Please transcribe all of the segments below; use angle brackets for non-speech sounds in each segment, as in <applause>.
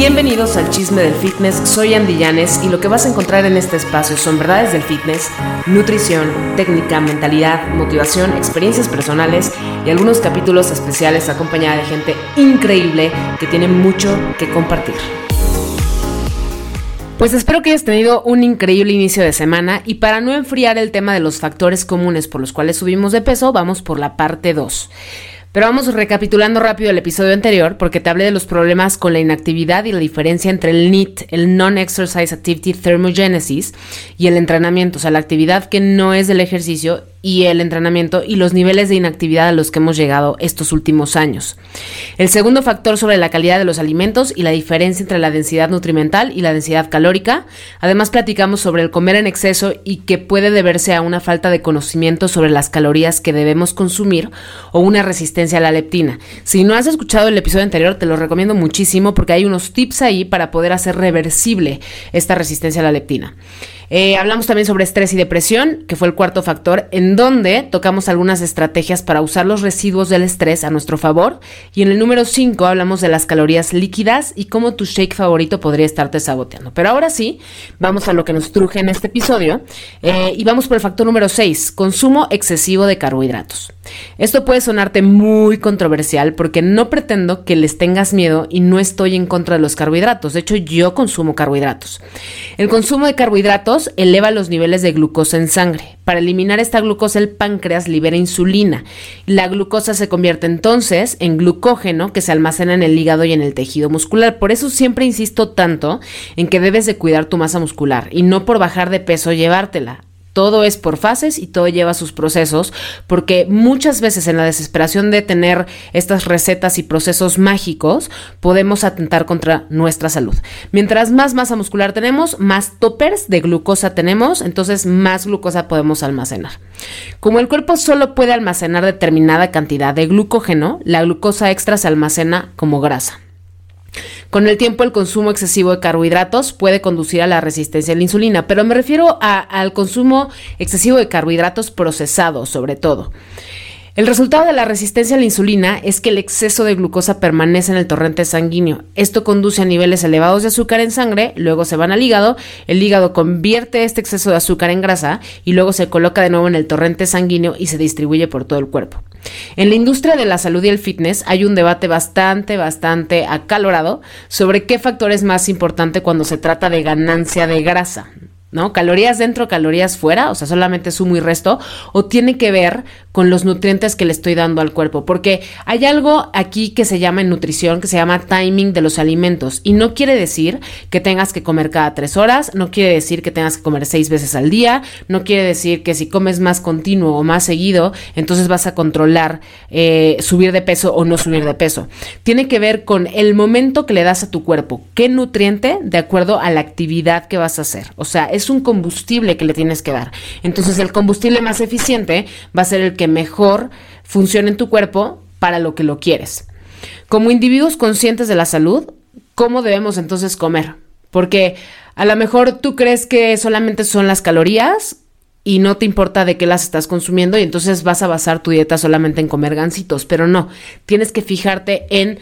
Bienvenidos al Chisme del Fitness, soy Andy Llanes y lo que vas a encontrar en este espacio son verdades del fitness, nutrición, técnica, mentalidad, motivación, experiencias personales y algunos capítulos especiales acompañada de gente increíble que tiene mucho que compartir. Pues espero que hayas tenido un increíble inicio de semana y para no enfriar el tema de los factores comunes por los cuales subimos de peso, vamos por la parte 2. Pero vamos recapitulando rápido el episodio anterior porque te hablé de los problemas con la inactividad y la diferencia entre el NEAT, el Non-Exercise Activity Thermogenesis, y el entrenamiento, o sea, la actividad que no es del ejercicio y el entrenamiento y los niveles de inactividad a los que hemos llegado estos últimos años. El segundo factor sobre la calidad de los alimentos y la diferencia entre la densidad nutrimental y la densidad calórica. Además platicamos sobre el comer en exceso y que puede deberse a una falta de conocimiento sobre las calorías que debemos consumir o una resistencia a la leptina. Si no has escuchado el episodio anterior te lo recomiendo muchísimo porque hay unos tips ahí para poder hacer reversible esta resistencia a la leptina. Eh, hablamos también sobre estrés y depresión, que fue el cuarto factor, en donde tocamos algunas estrategias para usar los residuos del estrés a nuestro favor. Y en el número 5 hablamos de las calorías líquidas y cómo tu shake favorito podría estarte saboteando. Pero ahora sí, vamos a lo que nos truje en este episodio. Eh, y vamos por el factor número 6, consumo excesivo de carbohidratos. Esto puede sonarte muy controversial porque no pretendo que les tengas miedo y no estoy en contra de los carbohidratos. De hecho, yo consumo carbohidratos. El consumo de carbohidratos eleva los niveles de glucosa en sangre. Para eliminar esta glucosa, el páncreas libera insulina. La glucosa se convierte entonces en glucógeno que se almacena en el hígado y en el tejido muscular. Por eso siempre insisto tanto en que debes de cuidar tu masa muscular y no por bajar de peso llevártela. Todo es por fases y todo lleva sus procesos, porque muchas veces en la desesperación de tener estas recetas y procesos mágicos, podemos atentar contra nuestra salud. Mientras más masa muscular tenemos, más toppers de glucosa tenemos, entonces más glucosa podemos almacenar. Como el cuerpo solo puede almacenar determinada cantidad de glucógeno, la glucosa extra se almacena como grasa. Con el tiempo, el consumo excesivo de carbohidratos puede conducir a la resistencia a la insulina, pero me refiero al consumo excesivo de carbohidratos procesados, sobre todo. El resultado de la resistencia a la insulina es que el exceso de glucosa permanece en el torrente sanguíneo. Esto conduce a niveles elevados de azúcar en sangre, luego se van al hígado, el hígado convierte este exceso de azúcar en grasa y luego se coloca de nuevo en el torrente sanguíneo y se distribuye por todo el cuerpo. En la industria de la salud y el fitness hay un debate bastante, bastante acalorado sobre qué factor es más importante cuando se trata de ganancia de grasa. ¿No? Calorías dentro, calorías fuera, o sea, solamente sumo y resto, o tiene que ver con los nutrientes que le estoy dando al cuerpo, porque hay algo aquí que se llama en nutrición, que se llama timing de los alimentos, y no quiere decir que tengas que comer cada tres horas, no quiere decir que tengas que comer seis veces al día, no quiere decir que si comes más continuo o más seguido, entonces vas a controlar eh, subir de peso o no subir de peso. Tiene que ver con el momento que le das a tu cuerpo, qué nutriente de acuerdo a la actividad que vas a hacer, o sea, es un combustible que le tienes que dar. Entonces el combustible más eficiente va a ser el que mejor funcione en tu cuerpo para lo que lo quieres. Como individuos conscientes de la salud, ¿cómo debemos entonces comer? Porque a lo mejor tú crees que solamente son las calorías y no te importa de qué las estás consumiendo y entonces vas a basar tu dieta solamente en comer gansitos, pero no, tienes que fijarte en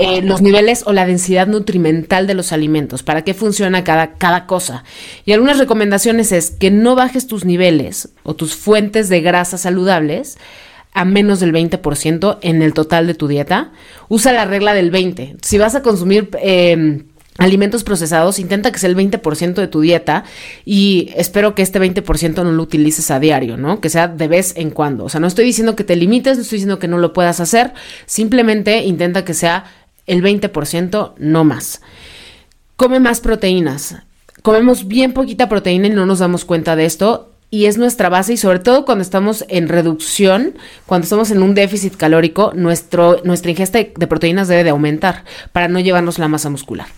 eh, los niveles o la densidad nutrimental de los alimentos, para qué funciona cada, cada cosa. Y algunas recomendaciones es que no bajes tus niveles o tus fuentes de grasa saludables a menos del 20% en el total de tu dieta. Usa la regla del 20. Si vas a consumir... Em, alimentos procesados, intenta que sea el 20% de tu dieta y espero que este 20% no lo utilices a diario, ¿no? Que sea de vez en cuando. O sea, no estoy diciendo que te limites, no estoy diciendo que no lo puedas hacer, simplemente intenta que sea el 20%, no más. Come más proteínas. Comemos bien poquita proteína y no nos damos cuenta de esto y es nuestra base y sobre todo cuando estamos en reducción, cuando estamos en un déficit calórico, nuestro, nuestra ingesta de proteínas debe de aumentar para no llevarnos la masa muscular.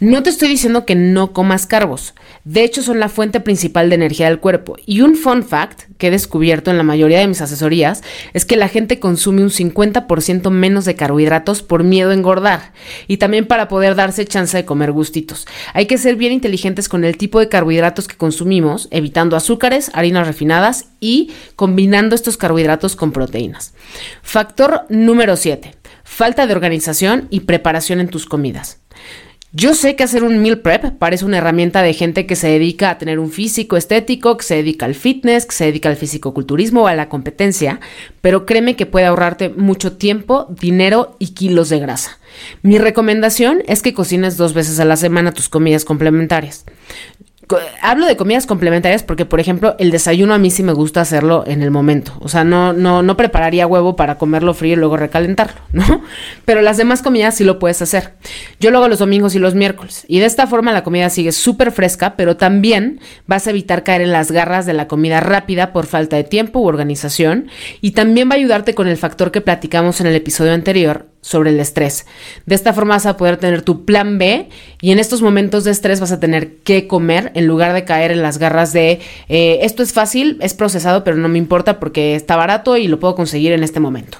No te estoy diciendo que no comas carbos, de hecho son la fuente principal de energía del cuerpo. Y un fun fact que he descubierto en la mayoría de mis asesorías es que la gente consume un 50% menos de carbohidratos por miedo a engordar y también para poder darse chance de comer gustitos. Hay que ser bien inteligentes con el tipo de carbohidratos que consumimos, evitando azúcares, harinas refinadas y combinando estos carbohidratos con proteínas. Factor número 7. Falta de organización y preparación en tus comidas. Yo sé que hacer un meal prep parece una herramienta de gente que se dedica a tener un físico estético, que se dedica al fitness, que se dedica al físico-culturismo o a la competencia, pero créeme que puede ahorrarte mucho tiempo, dinero y kilos de grasa. Mi recomendación es que cocines dos veces a la semana tus comidas complementarias hablo de comidas complementarias porque, por ejemplo, el desayuno a mí sí me gusta hacerlo en el momento. O sea, no, no, no prepararía huevo para comerlo frío y luego recalentarlo, <laughs> ¿no? Pero las demás comidas sí lo puedes hacer. Yo lo hago los domingos y los miércoles. Y de esta forma la comida sigue súper fresca, pero también vas a evitar caer en las garras de la comida rápida por falta de tiempo u organización. Y también va a ayudarte con el factor que platicamos en el episodio anterior, sobre el estrés. De esta forma vas a poder tener tu plan B y en estos momentos de estrés vas a tener que comer en lugar de caer en las garras de eh, esto es fácil, es procesado, pero no me importa porque está barato y lo puedo conseguir en este momento.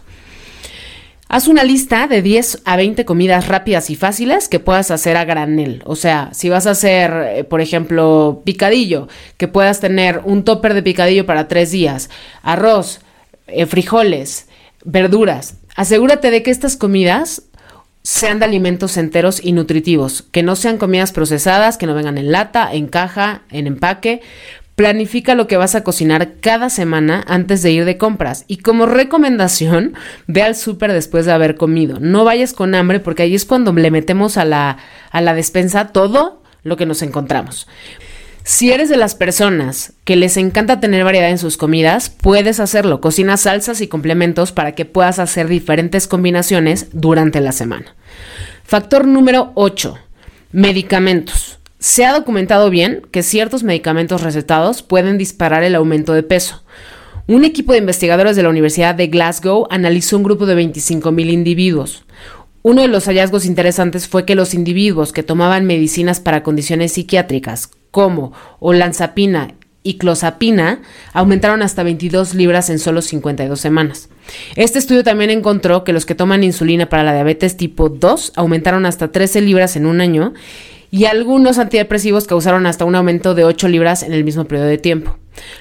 Haz una lista de 10 a 20 comidas rápidas y fáciles que puedas hacer a granel. O sea, si vas a hacer, eh, por ejemplo, picadillo, que puedas tener un topper de picadillo para tres días, arroz, eh, frijoles, verduras, Asegúrate de que estas comidas sean de alimentos enteros y nutritivos, que no sean comidas procesadas, que no vengan en lata, en caja, en empaque. Planifica lo que vas a cocinar cada semana antes de ir de compras. Y como recomendación, ve al súper después de haber comido. No vayas con hambre porque ahí es cuando le metemos a la, a la despensa todo lo que nos encontramos. Si eres de las personas que les encanta tener variedad en sus comidas, puedes hacerlo. Cocina salsas y complementos para que puedas hacer diferentes combinaciones durante la semana. Factor número 8. Medicamentos. Se ha documentado bien que ciertos medicamentos recetados pueden disparar el aumento de peso. Un equipo de investigadores de la Universidad de Glasgow analizó un grupo de 25.000 individuos. Uno de los hallazgos interesantes fue que los individuos que tomaban medicinas para condiciones psiquiátricas, como olanzapina y clozapina aumentaron hasta 22 libras en solo 52 semanas. Este estudio también encontró que los que toman insulina para la diabetes tipo 2 aumentaron hasta 13 libras en un año y algunos antidepresivos causaron hasta un aumento de 8 libras en el mismo periodo de tiempo.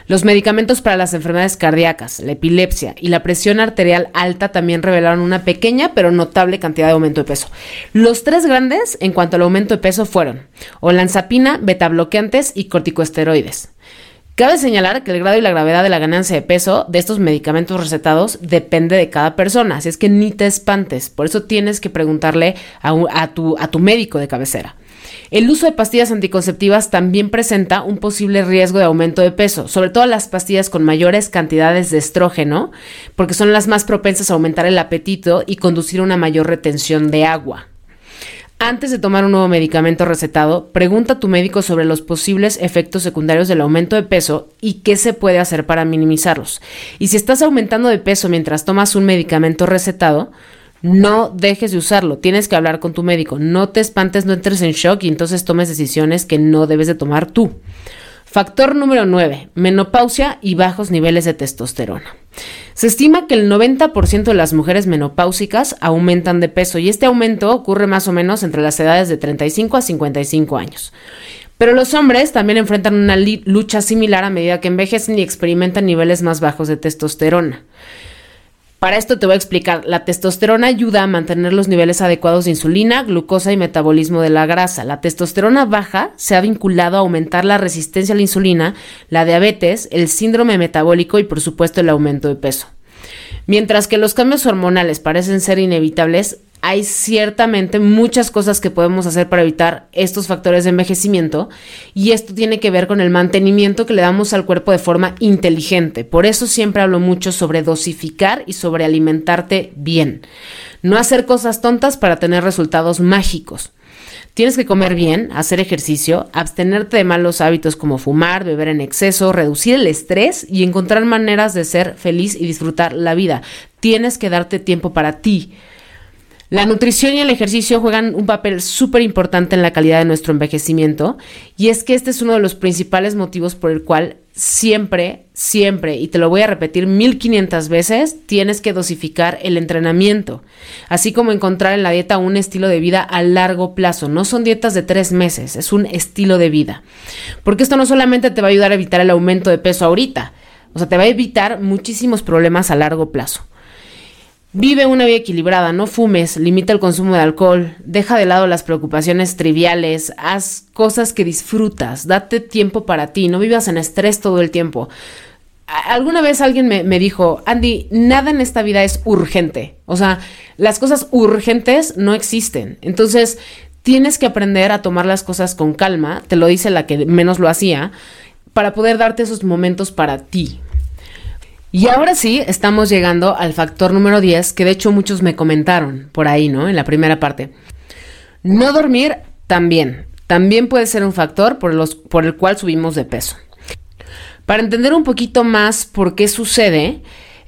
Los medicamentos para las enfermedades cardíacas, la epilepsia y la presión arterial alta también revelaron una pequeña pero notable cantidad de aumento de peso. Los tres grandes en cuanto al aumento de peso fueron olanzapina, betabloqueantes y corticosteroides. Cabe señalar que el grado y la gravedad de la ganancia de peso de estos medicamentos recetados depende de cada persona, así es que ni te espantes, por eso tienes que preguntarle a, a tu médico de cabecera. El uso de pastillas anticonceptivas también presenta un posible riesgo de aumento de peso, sobre todo las pastillas con mayores cantidades de estrógeno, porque son las más propensas a aumentar el apetito y conducir a una mayor retención de agua. Antes de tomar un nuevo medicamento recetado, pregunta a tu médico sobre los posibles efectos secundarios del aumento de peso y qué se puede hacer para minimizarlos. Y si estás aumentando de peso mientras tomas un medicamento recetado, no dejes de usarlo, tienes que hablar con tu médico, no te espantes, no entres en shock y entonces tomes decisiones que no debes de tomar tú. Factor número 9, menopausia y bajos niveles de testosterona. Se estima que el 90% de las mujeres menopáusicas aumentan de peso y este aumento ocurre más o menos entre las edades de 35 a 55 años. Pero los hombres también enfrentan una lucha similar a medida que envejecen y experimentan niveles más bajos de testosterona. Para esto te voy a explicar. La testosterona ayuda a mantener los niveles adecuados de insulina, glucosa y metabolismo de la grasa. La testosterona baja se ha vinculado a aumentar la resistencia a la insulina, la diabetes, el síndrome metabólico y por supuesto el aumento de peso. Mientras que los cambios hormonales parecen ser inevitables, hay ciertamente muchas cosas que podemos hacer para evitar estos factores de envejecimiento y esto tiene que ver con el mantenimiento que le damos al cuerpo de forma inteligente. Por eso siempre hablo mucho sobre dosificar y sobre alimentarte bien. No hacer cosas tontas para tener resultados mágicos. Tienes que comer bien, hacer ejercicio, abstenerte de malos hábitos como fumar, beber en exceso, reducir el estrés y encontrar maneras de ser feliz y disfrutar la vida. Tienes que darte tiempo para ti. La nutrición y el ejercicio juegan un papel súper importante en la calidad de nuestro envejecimiento y es que este es uno de los principales motivos por el cual siempre, siempre, y te lo voy a repetir 1500 veces, tienes que dosificar el entrenamiento, así como encontrar en la dieta un estilo de vida a largo plazo. No son dietas de tres meses, es un estilo de vida. Porque esto no solamente te va a ayudar a evitar el aumento de peso ahorita, o sea, te va a evitar muchísimos problemas a largo plazo. Vive una vida equilibrada, no fumes, limita el consumo de alcohol, deja de lado las preocupaciones triviales, haz cosas que disfrutas, date tiempo para ti, no vivas en estrés todo el tiempo. Alguna vez alguien me, me, dijo, Andy, nada en esta vida es urgente. O sea, las cosas urgentes no existen. Entonces, tienes que aprender a tomar las cosas con calma, te lo dice la que menos lo hacía, para poder darte esos momentos para ti, y ahora sí, estamos llegando al factor número 10, que de hecho muchos me comentaron por ahí, ¿no? En la primera parte. No dormir también. También puede ser un factor por, los, por el cual subimos de peso. Para entender un poquito más por qué sucede,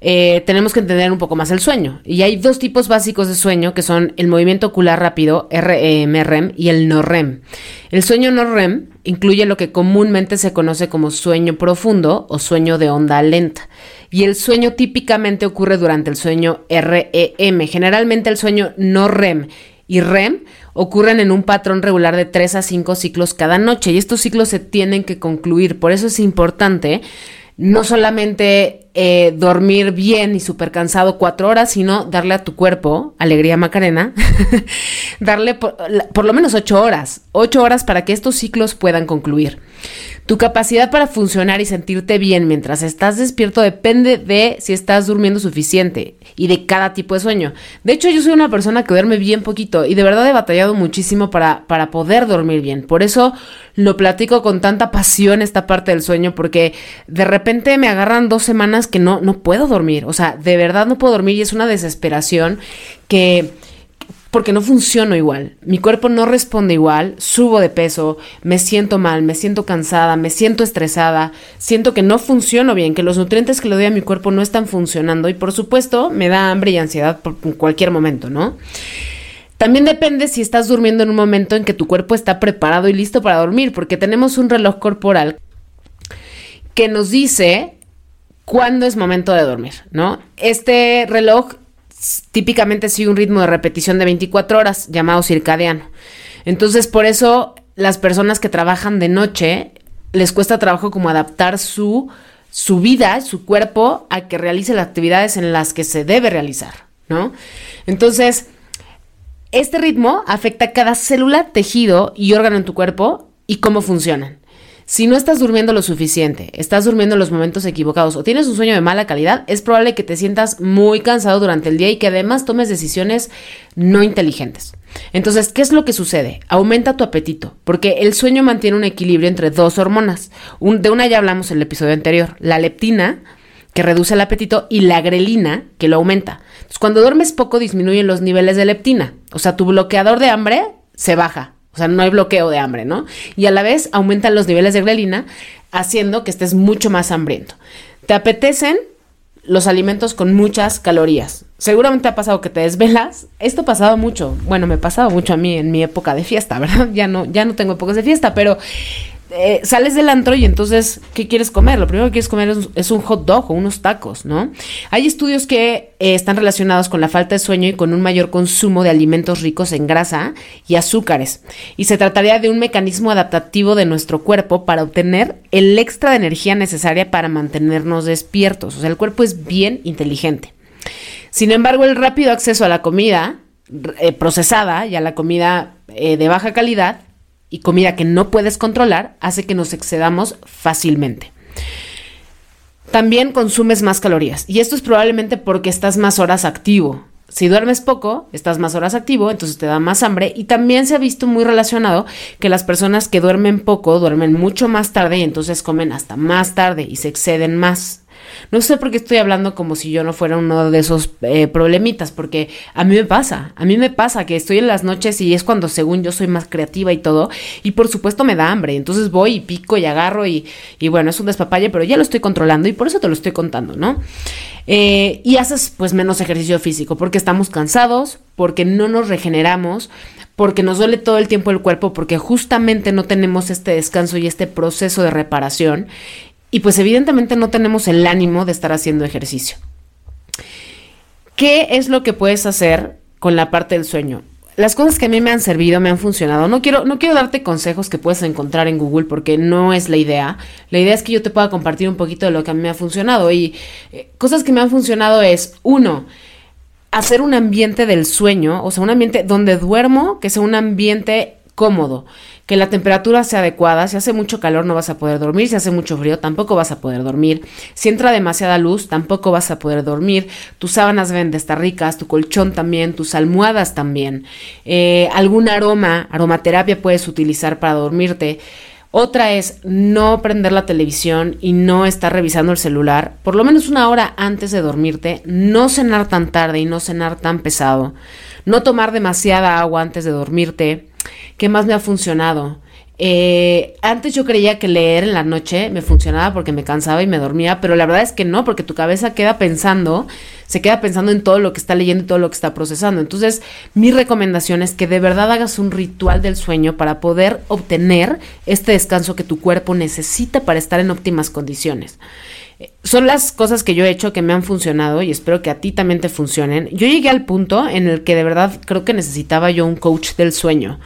eh, tenemos que entender un poco más el sueño. Y hay dos tipos básicos de sueño que son el movimiento ocular rápido, REM, REM, y el no REM. El sueño no REM incluye lo que comúnmente se conoce como sueño profundo o sueño de onda lenta y el sueño típicamente ocurre durante el sueño REM. Generalmente el sueño no REM y REM ocurren en un patrón regular de 3 a 5 ciclos cada noche y estos ciclos se tienen que concluir. Por eso es importante no solamente eh, dormir bien y súper cansado cuatro horas, sino darle a tu cuerpo, alegría Macarena, <laughs> darle por, por, lo menos ocho horas, ocho horas para que estos ciclos puedan concluir. Tu capacidad para funcionar y sentirte bien mientras estás despierto depende de si estás durmiendo suficiente y de cada tipo de sueño. De hecho, yo soy una persona que duerme bien poquito y de verdad he batallado muchísimo para, para poder dormir bien. Por eso lo platico con tanta pasión esta parte del sueño porque de repente me agarran dos semanas que no, no puedo dormir. O sea, de verdad no puedo dormir y es una desesperación que porque no funciono igual. Mi cuerpo no responde igual, subo de peso, me siento mal, me siento cansada, me siento estresada, siento que no funciono bien, que los nutrientes que le doy a mi cuerpo no están funcionando y por supuesto me da hambre y ansiedad por, cualquier momento, ¿no? También depende si estás durmiendo en un momento en que tu cuerpo está preparado y listo para dormir, porque tenemos un reloj corporal que nos dice cuándo es momento de dormir, ¿no? Este reloj típicamente sigue un ritmo de repetición de 24 horas llamado circadiano. Entonces, por eso las personas que trabajan de noche les cuesta trabajo como adaptar su, su vida, su cuerpo, a que realice las actividades en las que se debe realizar, ¿no? Entonces, este ritmo afecta cada célula, tejido y órgano en tu cuerpo y cómo funcionan. Si no estás durmiendo lo suficiente, estás durmiendo en los momentos equivocados o tienes un sueño de mala calidad, es probable que te sientas muy cansado durante el día y que además tomes decisiones no inteligentes. Entonces, ¿qué es lo que sucede? Aumenta tu apetito, porque el sueño mantiene un equilibrio entre dos hormonas. de una ya hablamos en el episodio anterior, la leptina, que reduce el apetito, y la grelina, que lo aumenta. Entonces, cuando duermes poco, disminuyen los niveles de leptina. O sea, tu bloqueador de hambre se baja. O sea, no hay bloqueo de hambre, ¿no? Y a la vez aumentan los niveles de grelina, haciendo que estés mucho más hambriento. Te apetecen los alimentos con muchas calorías. Seguramente ha pasado que te desvelas. Esto pasado mucho. Bueno, me pasado mucho a mí en mi época de fiesta, <laughs> ¿verdad? Ya no, ya no tengo épocas de fiesta, pero eh, sales del antro y entonces, ¿qué quieres comer? Lo primero que quieres comer es, un hot dog o unos tacos, ¿no? Hay estudios que eh, están relacionados con la falta de sueño y con un mayor consumo de alimentos ricos en grasa y azúcares. Y se trataría de un mecanismo adaptativo de nuestro cuerpo para obtener el extra de energía necesaria para mantenernos despiertos. O sea, el cuerpo es bien inteligente. Sin embargo, el rápido acceso a la comida eh, procesada y a la comida de baja calidad y comida que no puedes controlar hace que nos excedamos fácilmente. También consumes más calorías y esto es probablemente porque estás más horas activo. Si duermes poco, estás más horas activo, entonces te da más hambre y también se ha visto muy relacionado que las personas que duermen poco duermen mucho más tarde y entonces comen hasta más tarde y se exceden más. No sé por qué estoy hablando como si yo no fuera uno de esos eh, problemitas, porque a mí me pasa, a mí me pasa que estoy en las noches y es cuando según yo soy más creativa y todo, y por supuesto me da hambre, entonces voy y pico y agarro y, y bueno, es un despapalle, pero ya lo estoy controlando y por eso te lo estoy contando, ¿no? Eh, y haces pues menos ejercicio físico, porque estamos cansados, porque no nos regeneramos, porque nos duele todo el tiempo el cuerpo, porque justamente no tenemos este descanso y este proceso de reparación y pues evidentemente no tenemos el ánimo de estar haciendo ejercicio. ¿Qué es lo que puedes hacer con la parte del sueño? Las cosas que a mí me han servido, me han funcionado. No quiero, no quiero darte consejos que puedes encontrar en Google porque no es la idea. La idea es que yo te pueda compartir un poquito de lo que a mí me ha funcionado. Y eh, cosas que me han funcionado es, uno, hacer un ambiente del sueño, o sea, un ambiente donde duermo, que sea un ambiente cómodo, que la temperatura sea adecuada, si hace mucho calor no vas a poder dormir, si hace mucho frío tampoco vas a poder dormir, si entra demasiada luz tampoco vas a poder dormir, tus sábanas deben de estar ricas, tu colchón también, tus almohadas también, eh, algún aroma, aromaterapia puedes utilizar para dormirte. Otra es no prender la televisión y no estar revisando el celular por lo menos una hora antes de dormirte, no cenar tan tarde y no cenar tan pesado, no tomar demasiada agua antes de dormirte, ¿Qué más me ha funcionado? Eh, antes yo creía que leer en la noche me funcionaba porque me cansaba y me dormía, pero la verdad es que no, porque tu cabeza queda pensando, se queda pensando en todo lo que está leyendo y todo lo que está procesando. Entonces, mi recomendación es que de verdad hagas un ritual del sueño para poder obtener este descanso que tu cuerpo necesita para estar en óptimas condiciones. Son las cosas que yo he hecho que me han funcionado y espero que a ti también te funcionen. Yo llegué al punto en el que de verdad creo que necesitaba yo un coach del sueño.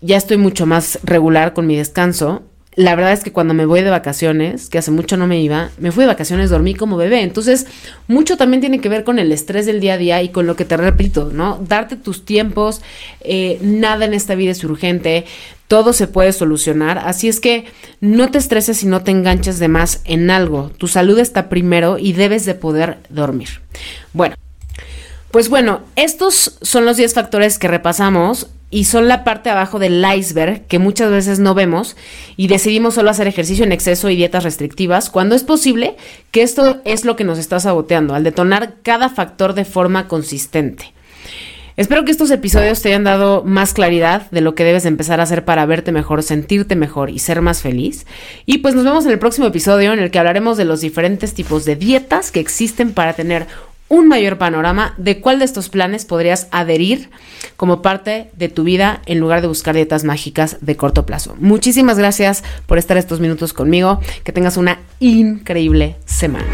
Ya estoy mucho más regular con mi descanso la verdad es que cuando me voy de vacaciones, que hace mucho no me iba, me fui de vacaciones, dormí como bebé. Entonces, mucho también tiene que ver con el estrés del día a día y con lo que te repito, ¿no? Darte tus tiempos, eh, nada en esta vida es urgente, todo se puede solucionar. Así es que no te estreses y no te enganches de más en algo. Tu salud está primero y debes de poder dormir. Bueno. Pues bueno, estos son los 10 factores que repasamos y son la parte abajo del iceberg que muchas veces no vemos y decidimos solo hacer ejercicio en exceso y dietas restrictivas, cuando es posible que esto es lo que nos está saboteando, al detonar cada factor de forma consistente. Espero que estos episodios te hayan dado más claridad de lo que debes empezar a hacer para verte mejor, sentirte mejor y ser más feliz. Y pues nos vemos en el próximo episodio en el que hablaremos de los diferentes tipos de dietas que existen para tener un mayor panorama de cuál de estos planes podrías adherir como parte de tu vida en lugar de buscar dietas mágicas de corto plazo. Muchísimas gracias por estar estos minutos conmigo. Que tengas una increíble semana.